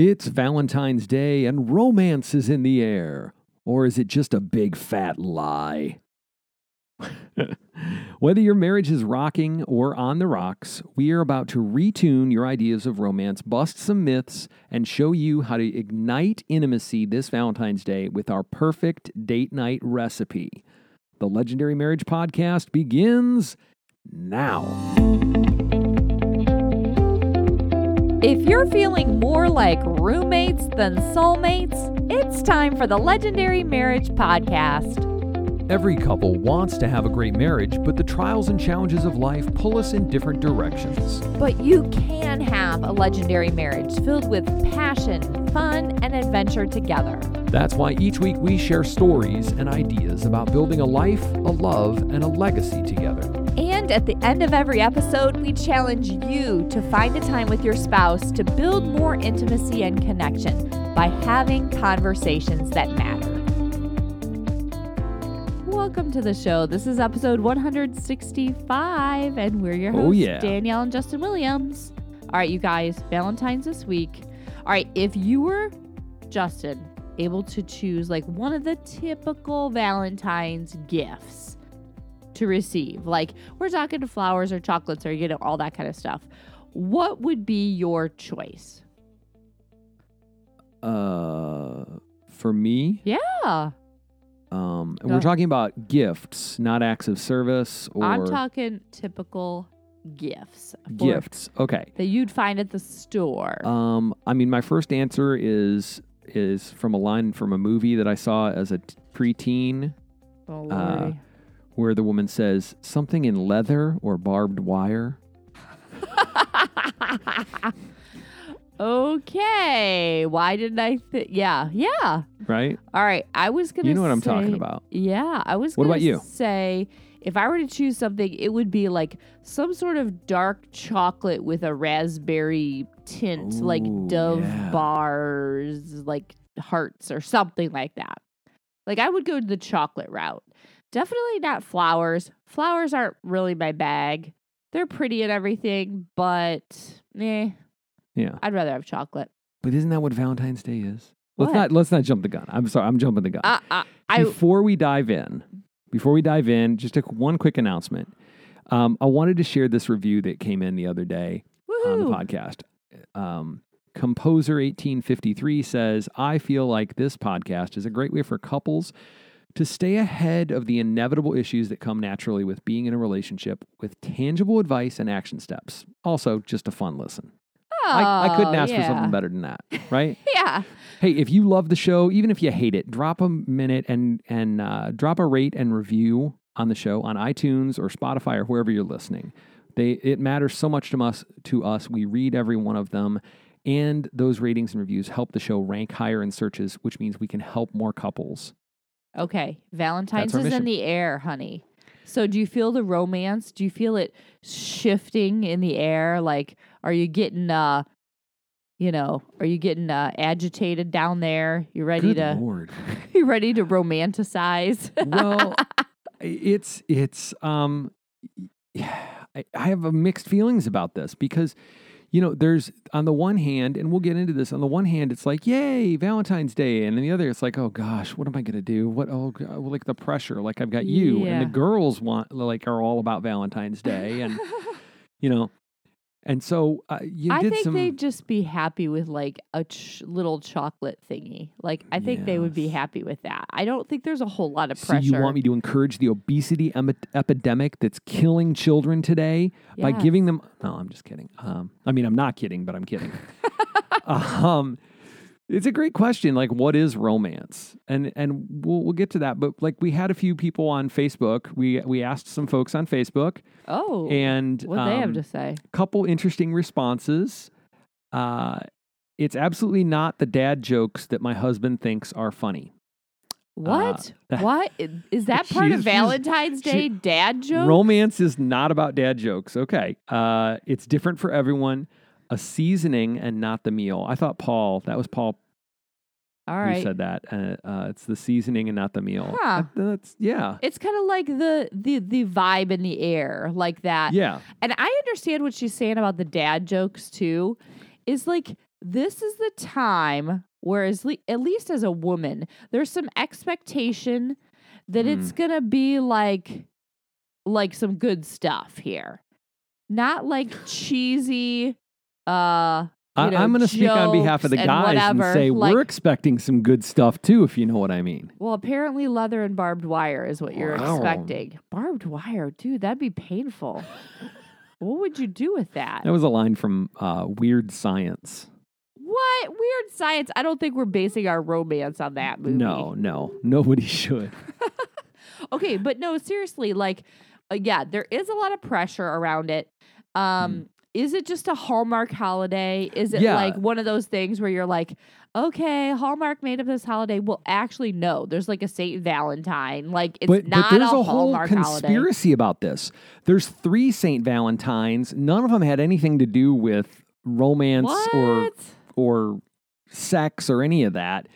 It's Valentine's Day and romance is in the air. Or is it just a big fat lie? Whether your marriage is rocking or on the rocks, we are about to retune your ideas of romance, bust some myths, and show you how to ignite intimacy this Valentine's Day with our perfect date night recipe. The Legendary Marriage Podcast begins now. If you're feeling more like roommates than soulmates, it's time for the Legendary Marriage Podcast. Every couple wants to have a great marriage, but the trials and challenges of life pull us in different directions. But you can have a legendary marriage filled with passion, fun, and adventure together. That's why each week we share stories and ideas about building a life, a love, and a legacy together. And at the end of every episode, we challenge you to find a time with your spouse to build more intimacy and connection by having conversations that matter. Welcome to the show. This is episode 165, and we're your oh, hosts, Oh, yeah. Danielle and Justin Williams. All right, you guys, Valentine's this week. All right, if you were, Justin, able to choose like one of the typical Valentine's gifts to receive, like we're talking to flowers or chocolates or, you know, all that kind of stuff, what would be your choice? Uh, for me, Yeah. um, and Go. we're talking about gifts, not acts of service or I'm talking typical gifts. gifts. Okay. that you'd find at the store. Um, I mean, my first answer is is from a line from a movie that I saw as a t- preteen, oh, uh. Where the woman says something in leather or barbed wire. okay. Why didn't I? Th- yeah, yeah. Right? All right. I was gonna. You know what I'm talking about. Yeah, I was. What gonna about you? Say if I were to choose something, it would be like some sort of dark chocolate with a raspberry tint, like Dove yeah. bars, like hearts or something like that. Like I would go to the chocolate route. Definitely not flowers. Flowers aren't really my bag. They're pretty and everything, but eh, Yeah. I'd rather have chocolate. But isn't that what Valentine's Day is? Let's What? not let's not jump the gun. I'm sorry, I'm jumping the gun. Uh, uh, I before we dive in, before we dive in, just a, one quick announcement. Um, I wanted to share this review that came in the other day on the podcast. Um, Composer 1853 says, I feel like this podcast is a great way for couples to stay ahead of the inevitable issues that come naturally with being in a relationship with tangible advice and action steps. Also, just a fun listen. I, I couldn't Oh, ask for something better than that, right? Yeah. Hey, if you love the show, even if you hate it, drop a minute and and uh, drop a rate and review on the show on iTunes or Spotify or wherever you're listening. They it matters so much to us. To us, we read every one of them, and those ratings and reviews help the show rank higher in searches, which means we can help more couples. Okay, Valentine's is mission. in the air, honey. So do you feel the romance? Do you feel it shifting in the air? Like, are you getting, uh, you know, are you getting uh, agitated down there? You ready Good to, lord. you ready to romanticize? well, it's it's um, I, I have a mixed feelings about this because you know there's on the one hand, and we'll get into this. On the one hand, it's like yay Valentine's Day, and on the other, it's like oh gosh, what am I gonna do? What oh God, oh, well, like the pressure, like I've got you, and the girls want like are all about Valentine's Day, and you know, and so uh, you I did think some. they'd just be happy with like a ch- little chocolate thingy. Like, I think they would be Yes. happy with that. I don't think there's a whole lot of pressure. so you want me to encourage the obesity em- epidemic that's killing children today by Yes. giving them? No, I'm just kidding. Um, I mean, I'm not kidding, but I'm kidding. um, it's a great question. Like, what is romance? And and we'll we'll get to that. But like, we had a few people on Facebook. We we asked some folks on Facebook, Oh, and what they have um, to say? couple interesting responses. Uh, it's absolutely not the dad jokes that my husband thinks are funny. What? that- what is that part of Valentine's she- Day dad jokes. Romance is not about dad jokes. Okay. Uh, it's different for everyone. A seasoning and not the meal. I thought Paul, that was Paul All who said that. Uh, uh, it's the seasoning and not the meal. Huh. That- that's, yeah. It's kind of like the the the vibe in the air, like that. Yeah. And I understand what she's saying about the dad jokes too. Is like this is the time where, as le- at least as a woman, there's some expectation that it's gonna be like, like some good stuff here, not like cheesy. Uh, I, I'm going to speak on behalf of the and guys and say like- we're expecting some good stuff too, if you know what I mean. well, apparently leather and barbed wire is what you're Wow. expecting. Barbed wire, dude, that'd be painful. what would you do with that? That was a line from uh, Weird Science. What weird science? I don't think we're basing our romance on that movie. No, no, nobody should. Okay, but no, seriously, like, uh, yeah, there is a lot of pressure around it. Um, is it just a Hallmark holiday? Is it. Yeah. like one of those things where you're like, okay, Hallmark made up this holiday? Well, actually, no. There's like a Saint Valentine. Like, it's but, not but there's a, whole Hallmark holiday. conspiracy about this. There's three Saint Valentines. None of them had anything to do with romance or What? or sex or any of that.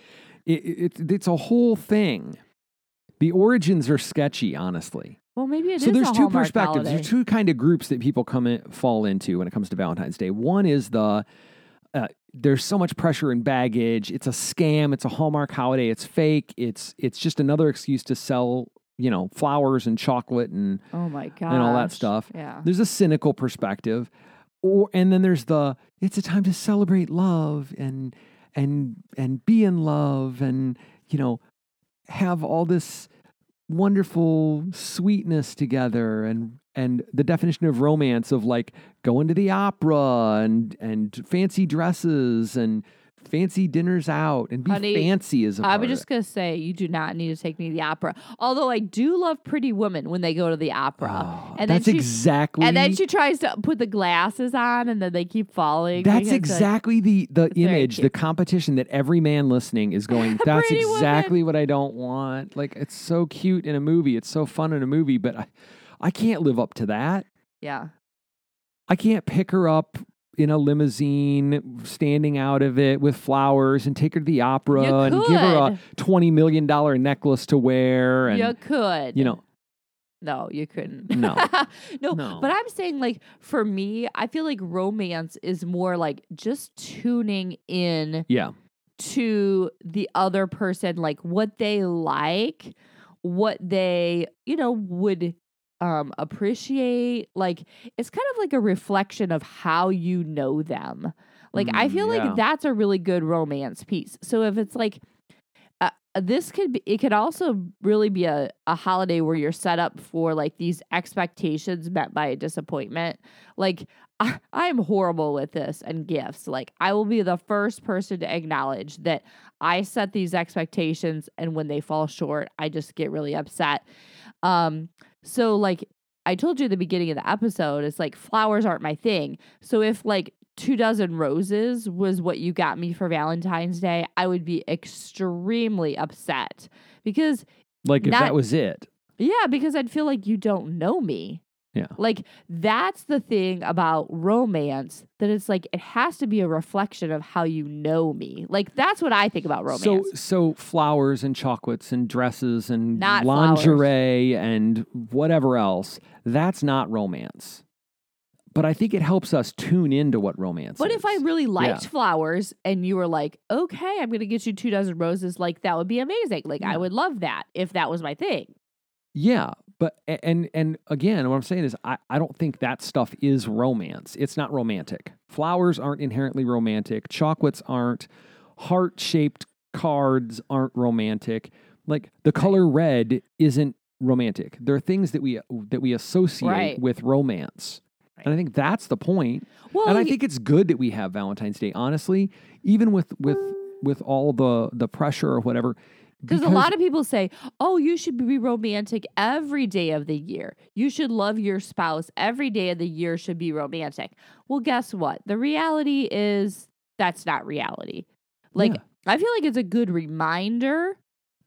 It, it, it's a whole thing. The origins are sketchy, honestly. Well, maybe it is. so there's two perspectives. holiday. There's two kind of groups that people come in, fall into when it comes to Valentine's Day. One is the uh, there's so much pressure and baggage. It's a scam. It's a Hallmark holiday. It's fake. It's it's just another excuse to sell you know flowers and chocolate and Oh my god. and all that stuff. Yeah. There's a cynical perspective, or and then there's the it's a time to celebrate love and and and be in love and you know have all this wonderful sweetness together and and the definition of romance of like going to the opera and and fancy dresses and fancy dinners out and be Honey, fancy as a I was just gonna say you do not need to take me to the opera. Although I do love Pretty Woman when they go to the opera, Oh, and that's she- exactly and then she tries to put the glasses on, and then they keep falling. That's because, like, exactly the the image, the competition that every man listening is going. That's Pretty Woman." exactly what I don't want. Like it's so cute in a movie, it's so fun in a movie, but I, I can't live up to that. yeah. I can't pick her up in a limousine, standing out of it with flowers, and take her to the opera and give her a twenty million dollar necklace to wear, and you could. you know, No, you couldn't. No. no. No. But I'm saying, like, for me, I feel like romance is more like just tuning in yeah, to the other person, like what they like, what they, you know, would um appreciate. Like it's kind of like a reflection of how you know them. Like I Mm, feel yeah. like that's a really good romance piece. So if it's like uh, this could be it could also really be a, a holiday where you're set up for like these expectations met by a disappointment like I, i'm horrible with this and gifts like i will be the first person to acknowledge that i set these expectations and when they fall short i just get really upset um so like i told you at the beginning of the episode it's like flowers aren't my thing so if like two dozen roses was what you got me for Valentine's Day, I would be extremely upset because, like if Not- that was it. yeah, because I'd feel like you don't know me. Yeah. Like that's the thing about romance that it's like it has to be a reflection of how you know me. Like that's what I think about romance. So so flowers and chocolates and dresses and Not flowers. lingerie and whatever else. That's not romance. But I think it helps us tune into what romance but is. if I really liked Yeah. flowers and you were like, okay, I'm going to get you two dozen roses, like that would be amazing. Like I would love that if that was my thing. Yeah, but and and again, what I'm saying is I, I don't think that stuff is romance. It's not romantic. Flowers aren't inherently romantic. Chocolates aren't. Heart shaped cards aren't romantic. Like the color red isn't romantic. There are things that we that we associate Right. with romance. And I think that's the point. Well, and I think it's good that we have Valentine's Day, honestly, even with with with all the the pressure or whatever. Because a lot of people say, oh, you should be romantic every day of the year. You should love your spouse. Every day of the year should be romantic. Well, guess what? The reality is that's not reality. Like, Yeah. I feel like it's a good reminder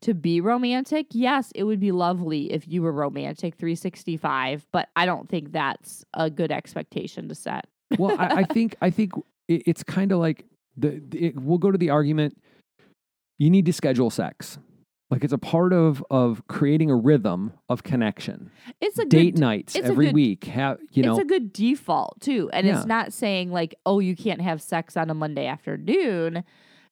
to be romantic. Yes, it would be lovely if you were romantic 365, but I don't think that's a good expectation to set. well, I, I think I think it, it's kind of like the, the- it, we'll go to the argument. You need to schedule sex. Like it's a part of of creating a rhythm of connection. It's a Date good nights every good- week. Have you know? it's a good default too. And Yeah. it's not saying like, oh, you can't have sex on a Monday afternoon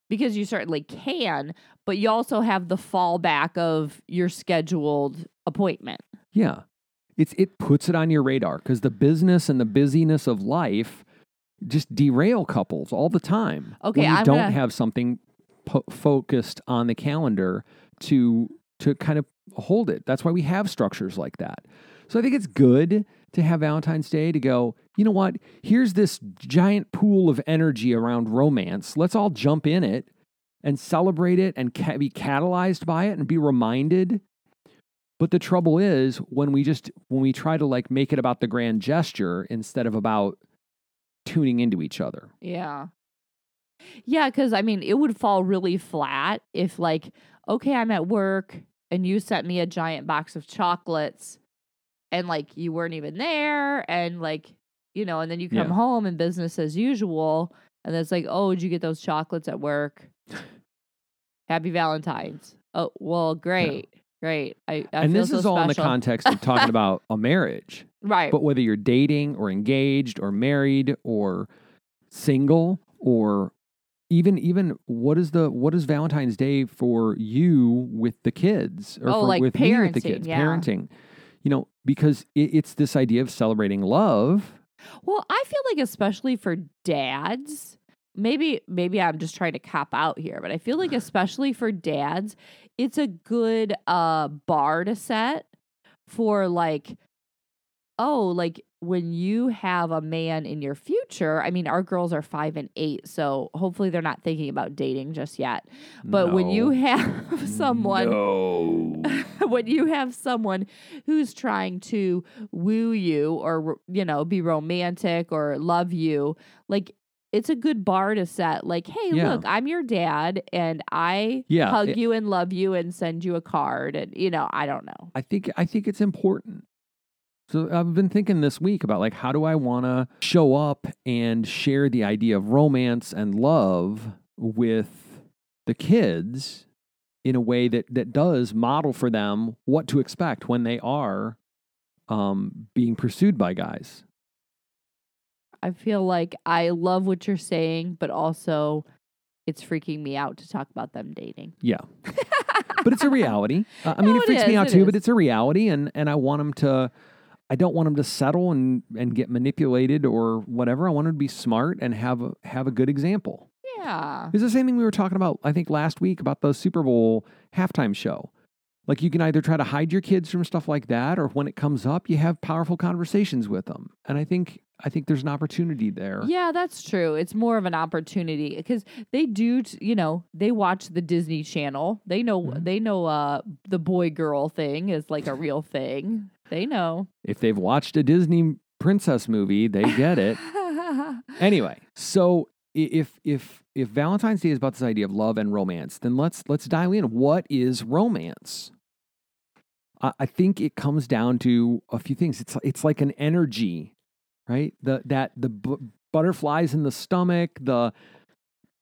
because you certainly can, but you also have the fallback of your scheduled appointment. Yeah. It's it puts it on your radar because the business and the busyness of life just derail couples all the time. Okay, when you I'm don't gonna- have something po- focused on the calendar to to kind of hold it. That's why we have structures like that. So I think it's good to have Valentine's Day to go, you know what? Here's this giant pool of energy around romance. Let's all jump in it and celebrate it and ca- be catalyzed by it and be reminded but the trouble is when we just when we try to like make it about the grand gesture instead of about tuning into each other. Yeah. Yeah, because I mean, it would fall really flat if, like, okay, I'm at work and you sent me a giant box of chocolates and, like, you weren't even there. And, like, you know, and then you come Yeah. home and business as usual. And it's like, oh, did you get those chocolates at work? Happy Valentine's. Oh, well, great. Great. I, I and this so is all in the context of talking about a marriage. Right. But whether you're dating or engaged or married or single or even even what is the what is Valentine's Day for you with the kids or Oh, for, like with me with the kids? yeah. parenting. You know because it, it's this idea of celebrating love. Well, I feel like especially for dads, maybe maybe I'm just trying to cop out here, but I feel like especially for dads, it's a good uh bar to set for like oh, like when you have a man in your future, I mean our girls are 5 and 8, so hopefully they're not thinking about dating just yet. But when you have someone no. when you have someone who's trying to woo you or you know be romantic or love you like it's a good bar to set like hey Yeah. look i'm your dad and i Yeah, hug it- you and love you and send you a card and you know i don't know I think I think it's important. So I've been thinking this week about like how do I want to show up and share the idea of romance and love with the kids in a way that that does model for them what to expect when they are um, being pursued by guys. i feel like i love what you're saying but also it's freaking me out to talk about them dating Yeah, but it's a reality. Uh, I mean, No, it it freaks me out too, but it's a reality, and and I want them to. I don't want them to settle and and get manipulated or whatever. I want them to be smart and have a have a good example. yeah It's the same thing we were talking about. I think last week about the Super Bowl halftime show. Like you can either try to hide your kids from stuff like that, or when it comes up, you have powerful conversations with them. And I think I think there's an opportunity there. Yeah, that's true. It's more of an opportunity because they do, t- you know, they watch the Disney Channel. They know, Mhm. they know, uh, the boy girl thing is like a real thing. They know. If they've watched a Disney princess movie, they get it. anyway, so if if if Valentine's Day is about this idea of love and romance, then let's let's dial in. What is romance? I, I think it comes down to a few things. It's it's like an energy, right? The that the bu- butterflies in the stomach, the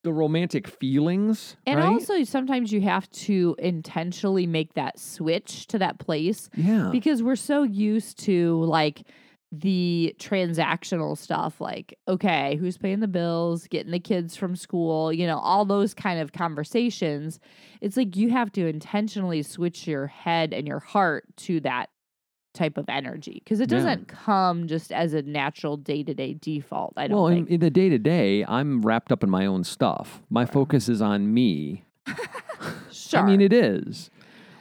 the romantic feelings, and right? also, sometimes you have to intentionally make that switch to that place yeah, because we're so used to like the transactional stuff like okay who's paying the bills getting the kids from school you know all those kind of conversations it's like you have to intentionally switch your head and your heart to that type of energy because it doesn't come just as a natural day-to-day default i don't well, in, in the day to day, I'm wrapped up in my own stuff. My focus is on me. sure I mean, it is.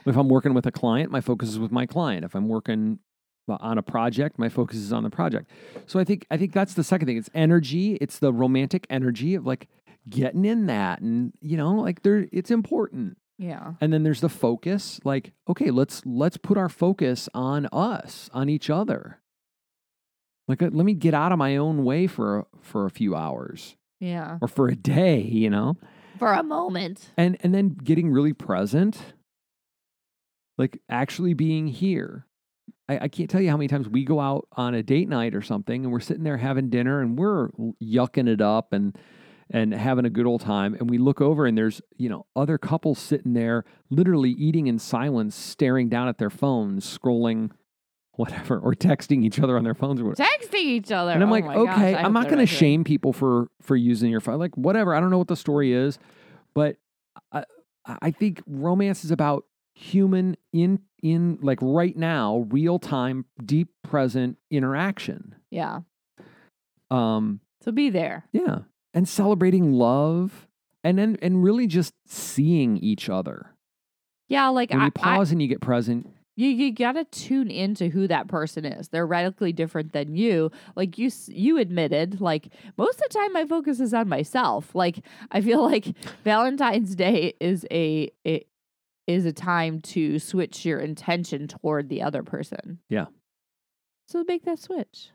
If I'm working with a client, my focus is with my client. If I'm working on a project, my focus is on the project. So I think I think that's the second thing. It's energy. It's the romantic energy of like getting in that, and you know, like there, it's important. Yeah And then there's the focus. Like, okay, let's let's put our focus on us, on each other. Like, uh, let me get out of my own way for for a few hours yeah or for a day. You know for a moment and and then getting really present like actually being here I, I can't tell you how many times we go out on a date night or something and we're sitting there having dinner and we're yucking it up and and having a good old time. And we look over and there's, you know, other couples sitting there literally eating in silence, staring down at their phones, scrolling whatever, or texting each other on their phones or whatever. Texting each other. And I'm Oh like, gosh, okay, I I'm not going to doing- shame people for for using your phone. Like, whatever. I don't know what the story is, but I I think romance is about human in in like right now, real time, deep present interaction. Yeah. Um, So be there. yeah, and celebrating love, and then and really just seeing each other. Yeah, like When I, you I, pause and you get present, you you gotta tune into who that person is. They're radically different than you. Like you you admitted, like most of the time my focus is on myself. Like I feel like Valentine's Day is a it is a time to switch your intention toward the other person. Yeah. So make that switch.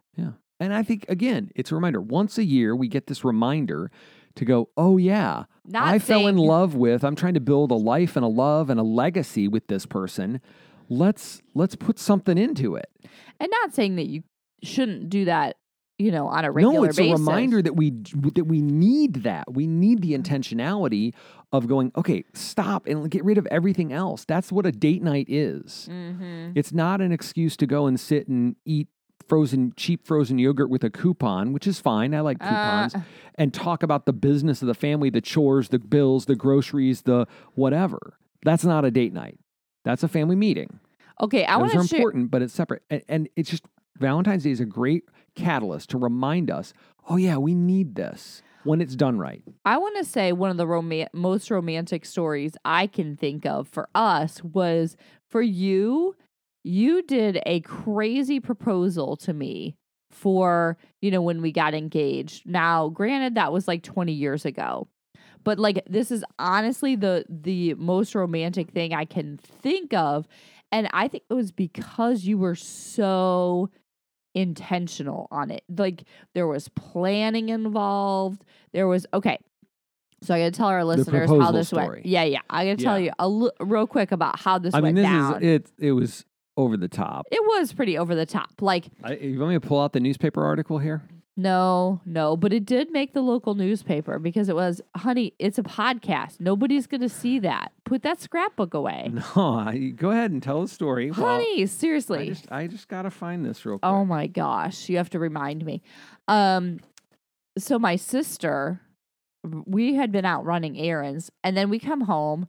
And I think again, it's a reminder. Once a year, we get this reminder to go. Oh yeah, Not I fell in love with. I'm trying to build a life and a love and a legacy with this person. Let's let's put something into it. and not saying that you shouldn't do that, you know, on a regular no, it's basis. a reminder that we that we need that. We need the intentionality of going. Okay, stop and get rid of everything else. That's what a date night is. Mm-hmm. It's not an excuse to go and sit and eat frozen cheap frozen yogurt with a coupon, which is fine. I like coupons. Uh, and talk about the business of the family, the chores, the bills, the groceries, the whatever. That's not a date night. That's a family meeting. okay, I Those want are to share. important, but it's separate. And, and it's just Valentine's Day is a great catalyst to remind us, oh yeah, we need this when it's done right. I want to say one of the roman- most romantic stories I can think of for us was for you. You did a crazy proposal to me for, you know, when we got engaged. Now, granted that was like 20 years ago. But like this is honestly the the most romantic thing I can think of and I think it was because you were so intentional on it. Like there was planning involved. There was okay. So I got to tell our listeners how this story. went. Yeah, yeah. I got to tell you a real quick about how this went. I mean, this down. is it. It was over the top. it was pretty over the top. Like I, you want me to pull out the newspaper article here? no, no, but it did make the local newspaper because it was, honey, it's a podcast. Nobody's going to see that. Put that scrapbook away. No, I, go ahead and tell the story. Well, honey, I seriously. just I just gotta find this real quick. Oh my gosh, you have to remind me. Um so my sister we had been out running errands and then we come home.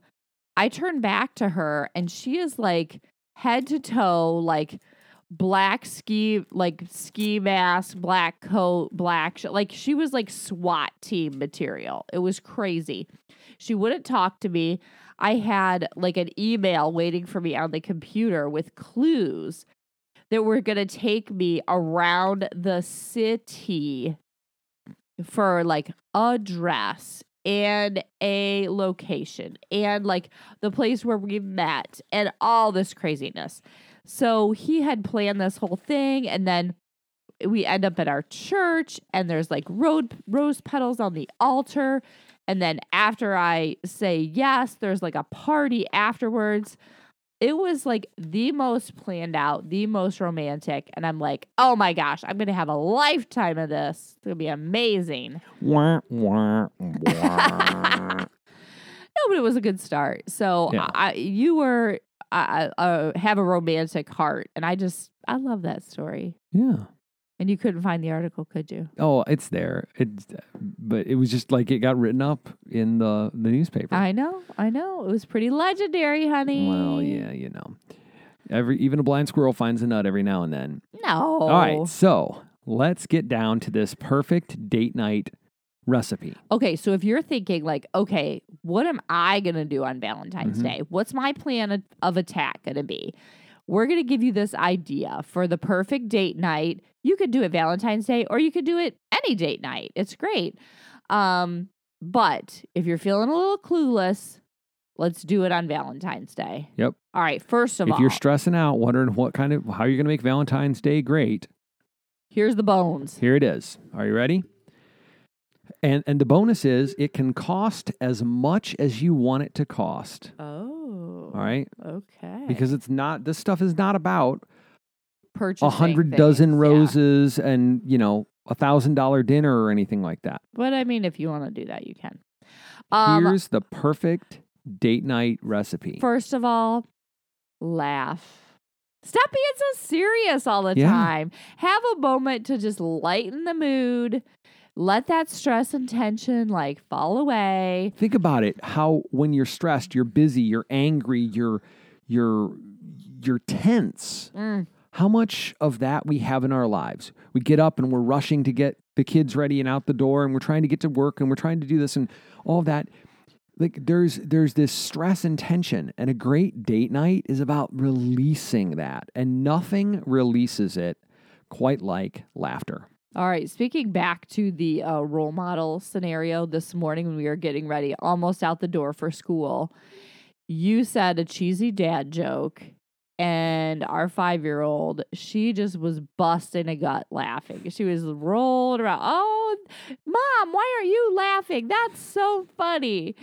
I turn back to her and she is like head to toe like black ski like ski mask, black coat, black sh- like she was like SWAT team material. It was crazy. She wouldn't talk to me. I had like an email waiting for me on the computer with clues that were going to take me around the city for like a dress and a location and like the place where we met and all this craziness. So he had planned this whole thing and then we end up at our church and there's like road rose petals on the altar and then after I say yes there's like a party afterwards it was like the most planned out, the most romantic. And I'm like, oh my gosh, I'm going to have a lifetime of this. It's going to be amazing. Wah, wah, wah. No, but it was a good start. So Yeah. I, you were, I, I uh, have a romantic heart. And I just, I love that story. yeah. And you couldn't find the article, could you? Oh, it's there. It's, but it was just like it got written up in the the newspaper. I know, I know. It was pretty legendary, honey. well, yeah, you know, every even a blind squirrel finds a nut every now and then. No. All right, so let's get down to this perfect date night recipe. Okay, so if you're thinking like, okay, what am I gonna do on Valentine's Mhm. Day? What's my plan of, of attack gonna be? We're gonna give you this idea for the perfect date night. You could do it Valentine's Day, or you could do it any date night. It's great. Um, but if you're feeling a little clueless, let's do it on Valentine's Day. Yep. All right. First of if all, if you're stressing out, wondering what kind of how you're going to make Valentine's Day great, here's the bones. here it is. Are you ready? And and the bonus is it can cost as much as you want it to cost. Oh. All right? Okay. Because it's not this stuff is not about purchasing a hundred dozen things, yeah. roses and you know a thousand dollar dinner or anything like that. But I mean, if you want to do that, you can. Um, Here's the perfect date night recipe. First of all, laugh. Stop being so serious all the Yeah. time. Have a moment to just lighten the mood. Let that stress and tension like fall away. Think about it. How when you're stressed, you're busy, you're angry, you're you're you're tense. Mm. How much of that we have in our lives? We get up and we're rushing to get the kids ready and out the door, and we're trying to get to work, and we're trying to do this and all that. Like there's there's this stress and tension, and a great date night is about releasing that, and nothing releases it quite like laughter. All right, speaking back to the uh, role model scenario this morning when we were getting ready, almost out the door for school, you said a cheesy dad joke, and our five year old, she just was busting a gut laughing. She was rolling around. Oh, mom, why are you laughing? That's so funny.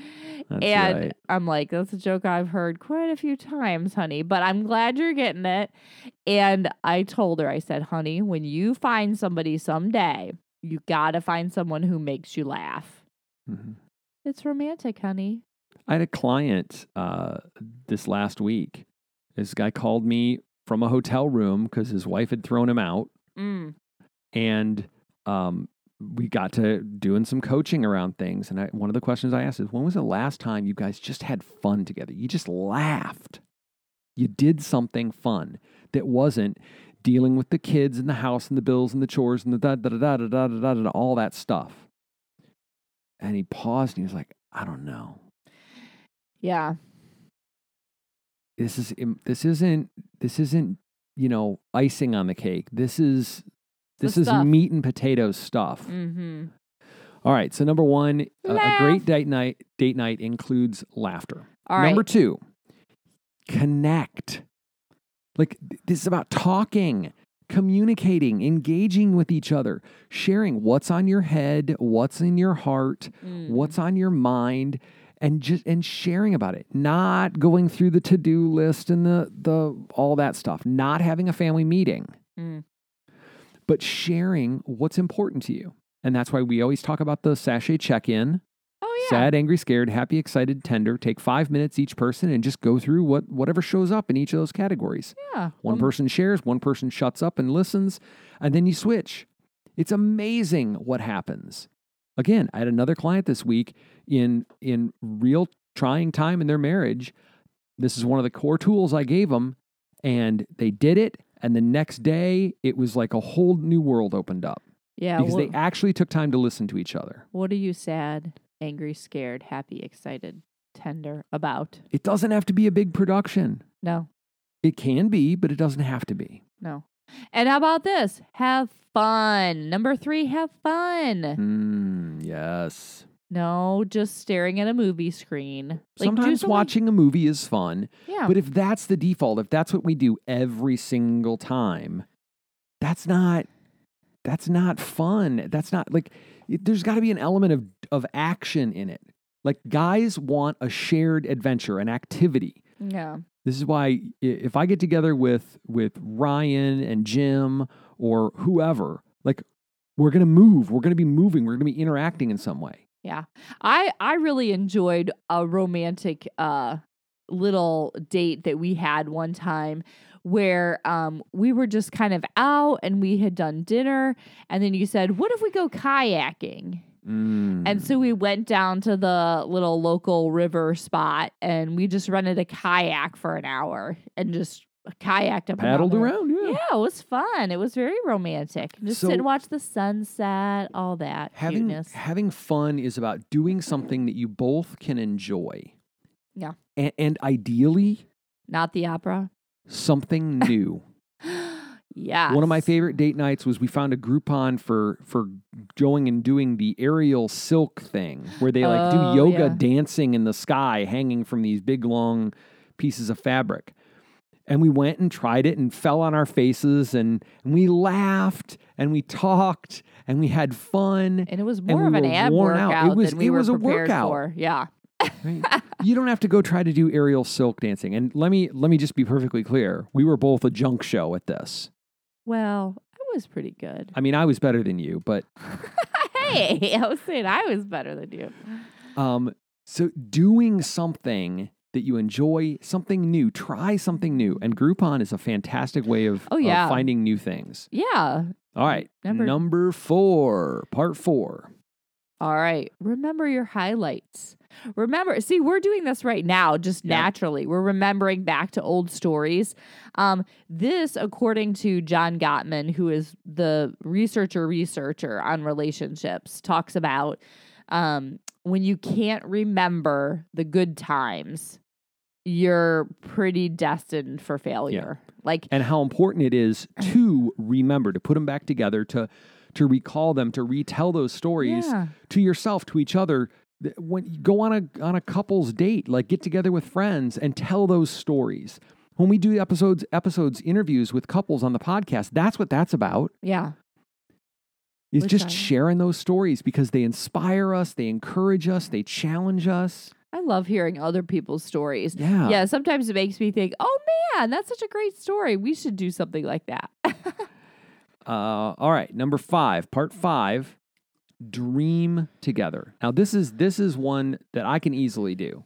That's and right. I'm like, that's a joke I've heard quite a few times, honey, but I'm glad you're getting it. And I told her, I said, honey, when you find somebody someday, you got to find someone who makes you laugh. Mhm. It's romantic, honey. I had a client uh, this last week. This guy called me from a hotel room because his wife had thrown him out, Mm. and um, we got to doing some coaching around things. And I, one of the questions I asked is, "When was the last time you guys just had fun together? You just laughed. You did something fun that wasn't." Dealing with the kids and the house and the bills and the chores and the da da da da da da da da, da all that stuff. And he paused and he was like, I don't know. Yeah. This is this isn't this isn't you know icing on the cake this is this is stuff. meat and potatoes stuff Mm-hmm. all right so number one a, a great date night date night includes laughter All right. number two connect like this is about talking communicating engaging with each other sharing what's on your head what's in your heart Mm. what's on your mind and just and sharing about it not going through the to-do list and the the all that stuff not having a family meeting Mm. but sharing what's important to you and that's why we always talk about the SASHET check-in Oh, yeah. sad angry scared happy excited tender take five minutes each person and just go through what whatever shows up in each of those categories Yeah. one Um, person shares one person shuts up and listens and then you switch it's amazing what happens again i had another client this week in in real trying time in their marriage this is one of the core tools i gave them and they did it and the next day it was like a whole new world opened up Yeah. because what, they actually took time to listen to each other what are you sad, angry, scared, happy, excited, tender about? it doesn't have to be a big production No. it can be but it doesn't have to be No. And how about this? Have fun. Number three, have fun. mm, yes No, just staring at a movie screen. Like, sometimes something- watching a movie is fun Yeah. But if that's the default, if that's what we do every single time, that's not that's not fun. That's not like it, there's got to be an element of of action in it. Like guys want a shared adventure, an activity. yeah. This is why if I get together with with Ryan and Jim or whoever, like we're going to move, we're going to be moving, we're going to be interacting in some way. Yeah. I I really enjoyed a romantic uh little date that we had one time where um we were just kind of out and we had done dinner and then you said, "What if we go kayaking?" And Mm. so we went down to the little local river spot and we just rented a kayak for an hour and just kayaked up paddled around, yeah. Yeah, it was fun. It was very romantic. Just sit and watch the sunset, all that having cuteness. having fun is about doing something that you both can enjoy. Yeah. And, and ideally Not the opera. something new. Yeah. One of my favorite date nights was we found a Groupon for for going and doing the aerial silk thing where they like Oh, do yoga yeah. dancing in the sky hanging from these big long pieces of fabric. And we went and tried it and fell on our faces and, and we laughed and we talked and we had fun. And it was more we of an ab worn out. It workout was- than we it were was a prepared workout. for. Yeah. Right? you don't have to go try to do aerial silk dancing. And let me let me just be perfectly clear. We were both a junk show at this. Well, I was pretty good. I mean, I was better than you, but hey, I was saying I was better than you. um, so doing something that you enjoy, something new, try something new, and Groupon is a fantastic way of, Oh, of yeah. finding new things. Yeah. All right, Number- number four, part four. All right. Remember your highlights. Remember, see, we're doing this right now, just Yep. naturally. We're remembering back to old stories. Um, this, according to John Gottman, who is the researcher researcher on relationships, talks about um, when you can't remember the good times, you're pretty destined for failure. Like, and how important it is to remember to put them back together to to recall them to retell those stories yeah. to yourself to each other Th- when you go on a on a couple's date like get together with friends and tell those stories when we do episodes episodes interviews with couples on the podcast that's what that's about Yeah. is Which just sharing those stories because they inspire us they encourage us they challenge us I love hearing other people's stories. yeah Yeah, sometimes it makes me think, oh man, that's such a great story. We should do something like that. Uh, all right, number five, part five, dream together. Now this is this is one that I can easily do.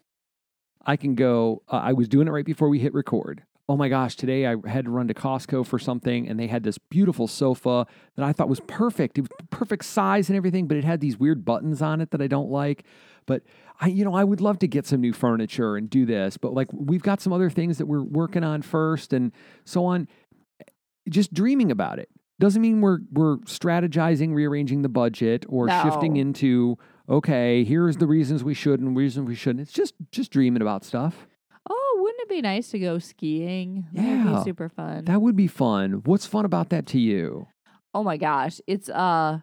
I can go. Uh, I was doing it right before we hit record. Oh my gosh, today I had to run to Costco for something, and they had this beautiful sofa that I thought was perfect. It was perfect size and everything, but it had these weird buttons on it that I don't like. But I, you know, I would love to get some new furniture and do this, but like we've got some other things that we're working on first, and so on. Just dreaming about it doesn't mean we're we're strategizing, rearranging the budget, or shifting into okay, here's the reasons we should and reasons we shouldn't. It's just just dreaming about stuff. oh, wouldn't it be nice to go skiing? That would Yeah. be super fun. That would be fun. What's fun about that to you? oh my gosh. It's uh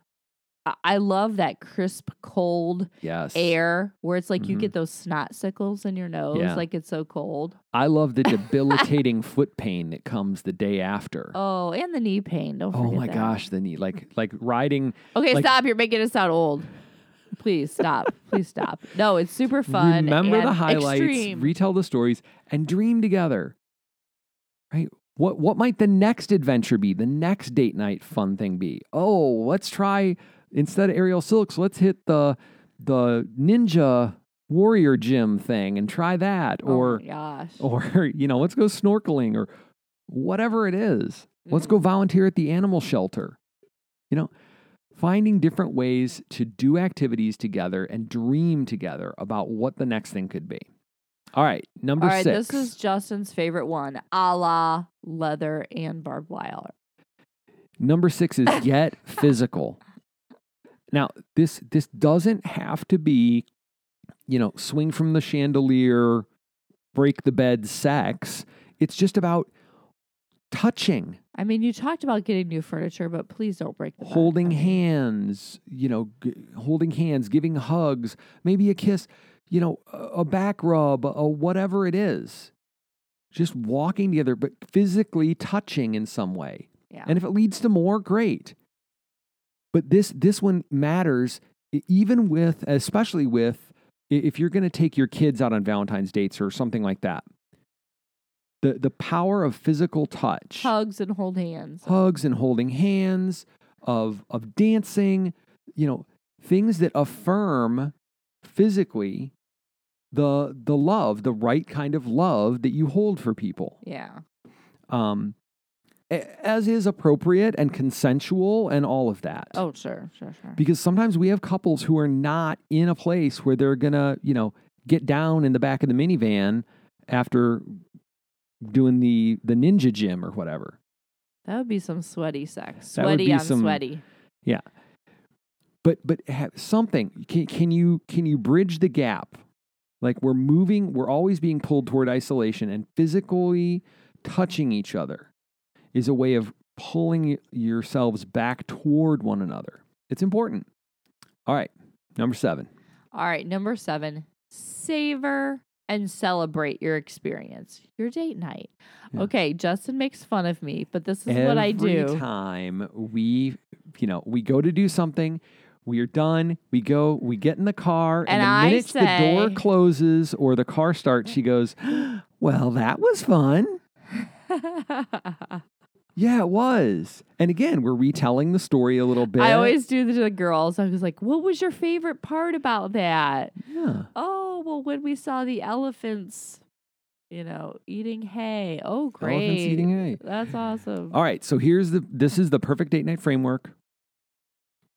I- love that crisp cold Yes. air where it's like you Mhm. get those snot sickles in your nose, Yeah. like it's so cold. I love the debilitating foot pain that comes the day after. Oh, and the knee pain. Don't Oh my that. gosh, the knee like like riding Okay, like- stop. You're making us sound old. Please stop. Please stop. No, it's super fun. Remember the highlights, extreme. retell the stories, and dream together. Right? What what might the next adventure be? The next date night fun thing be? Oh, let's try instead of aerial silks, let's hit the the ninja warrior gym thing and try that. Oh Or my gosh. or you know, let's go snorkeling or whatever it is. Let's Mm. go volunteer at the animal shelter. You know, finding different ways to do activities together and dream together about what the next thing could be. All right, number All right, six. this is Justin's favorite one, a la leather and barbed wire. Number six is get physical. Now, this this doesn't have to be, you know, swing from the chandelier, break the bed sex. It's just about touching, I mean, you talked about getting new furniture, but please don't break the bed. holding hands, you know, g- holding hands, giving hugs, maybe a kiss, you know, a a back rub, a whatever it is. Just walking together, but physically touching in some way. Yeah. And if it leads to more, great. But this this one matters even with especially with if you're going to take your kids out on Valentine's dates or something like that. The the power of physical touch, Hugs and hold hands. hugs and holding hands, of of dancing, you know, things that affirm physically the the love, the right kind of love that you hold for people Yeah. um, as is appropriate and consensual and all of that. Oh, sure, sure, sure. Because sometimes we have couples who are not in a place where they're gonna, you know, get down in the back of the minivan after doing the the ninja gym or whatever. that would be some sweaty sex. That Sweaty on some- sweaty. Yeah. But but have something can, can you can you bridge the gap? Like we're moving, we're always being pulled toward isolation, and physically touching each other is a way of pulling yourselves back toward one another. It's important. All right, number seven. All right, number seven, savor and celebrate your experience, your date night. Yeah. Okay, Justin makes fun of me, but this is what I do. Every time we, you know, we go to do something, we are done. We go, we get in the car, and, And the I minute the door closes or the car starts, she goes, "Well, that was fun." Yeah, it was. And again, we're retelling the story a little bit. I always do to the girls. I was like, "What was your favorite part about that?" Yeah. Oh, well, when we saw the elephants, you know, eating hay. Oh, great. Elephants eating hay. That's awesome. All right. So here's the this is the perfect date night framework.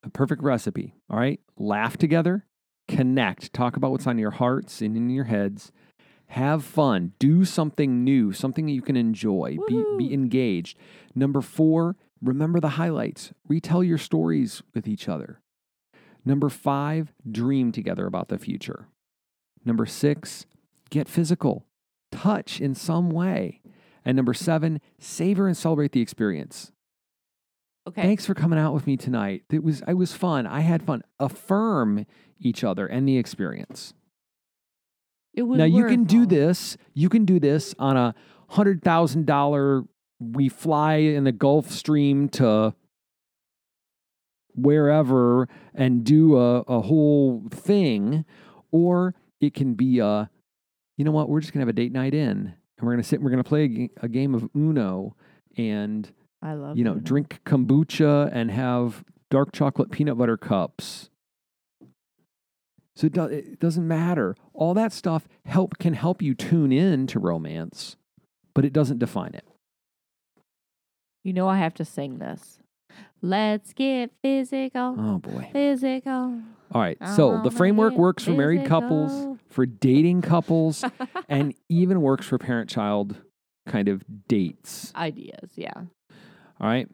A perfect recipe. All right. Laugh together, connect, talk about what's on your hearts and in your heads. Have fun. Do something new, something you can enjoy. Be, be engaged. Number four, remember the highlights. Retell your stories with each other. Number five, dream together about the future. Number six, get physical, touch in some way. And number seven, savor and celebrate the experience. Okay. Thanks for coming out with me tonight. It was it was fun. I had fun. Affirm each other and the experience. It was now you can do this. You can do this on a hundred thousand dollar. We fly in the Gulfstream to wherever and do a, a whole thing, or it can be a. You know what? We're just gonna have a date night in, and we're gonna sit. and We're gonna play a, game of Uno, and I love you know, Uno. drink kombucha and have dark chocolate peanut butter cups. So it, do, it doesn't matter. All that stuff help can help you tune in to romance, but it doesn't define it. You know I have to sing this. Let's get physical. Oh boy. Physical. All right. So the framework works for married couples, for dating couples, and even works for parent-child kind of dates. Ideas, yeah. All right.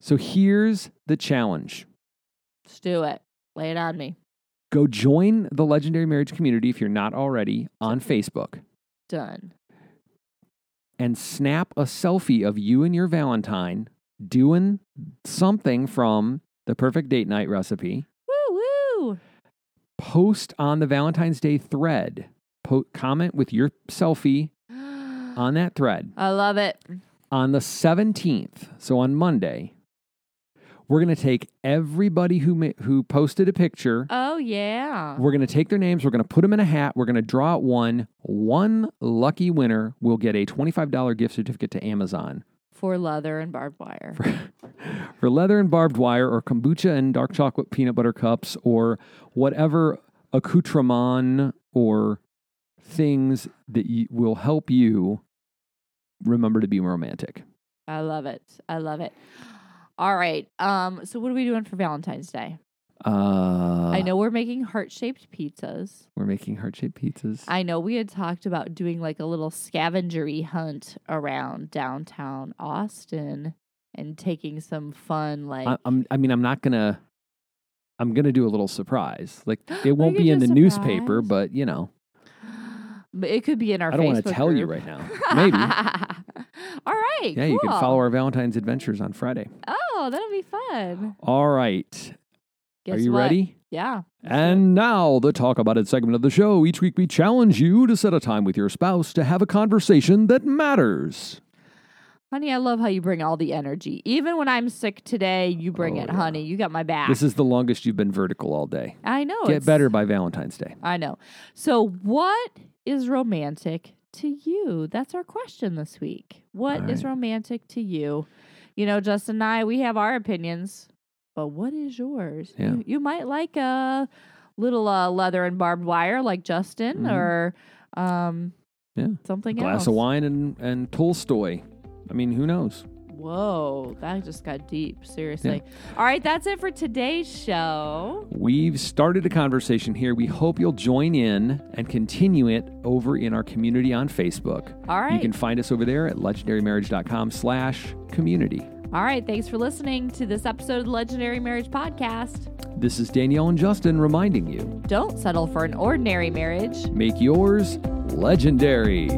So here's the challenge. Let's do it. Lay it on me. Go join the Legendary Marriage Community if you're not already on Facebook. Done. and snap a selfie of you and your Valentine doing something from the perfect date night recipe. Woo woo. Post on the Valentine's Day thread. Po- comment with your selfie on that thread I love it. on the 17th. So on Monday, we're going to take everybody who ma- who posted a picture. Oh yeah. We're going to take their names. We're going to put them in a hat. We're going to draw out one. One lucky winner will get a $25 gift certificate to Amazon For leather and barbed wire. for leather and barbed wire or kombucha and dark chocolate peanut butter cups or whatever accoutrement or things that you, will help you remember to be romantic. I love it. I love it. All right. Um, so what are we doing for Valentine's Day? Uh, I know we're making heart shaped pizzas. we're making heart shaped pizzas. I know we had talked about doing like a little scavengery hunt around downtown Austin and taking some fun like I, I'm, I mean, I'm not gonna. I'm gonna do a little surprise. Like it won't be in the a newspaper, but you know, but it could be in our I don't want to tell you right now. Maybe. All right. Yeah, you can follow our Valentine's adventures on Friday. Oh, that'll be fun. All right. Are you what? ready? Yeah. And now, the Talk About It segment of the show. Each week, we challenge you to set a time with your spouse to have a conversation that matters. honey, I love how you bring all the energy. Even when I'm sick today, you bring Oh, it, yeah. honey. You got my back. This is the longest you've been vertical all day. I know. Get better by Valentine's Day. I know. So, what is romantic to you? That's our question this week. What is All romantic to you? You know, Justin and I, we have our opinions, but what is yours? Yeah. You, you might like a little uh, leather and barbed wire like Justin Mhm. or um, Yeah. something Glass else. of wine and, and Tolstoy. I mean, who knows? Whoa, that just got deep. Seriously. All right, that's it for today's show. We've started a conversation here. We hope you'll join in and continue it over in our community on Facebook. All right. You can find us over there at legendarymarriage.com slash community. All right. Thanks for listening to this episode of the Legendary Marriage Podcast. This is Danielle and Justin reminding you Don't settle for an ordinary marriage. make yours legendary.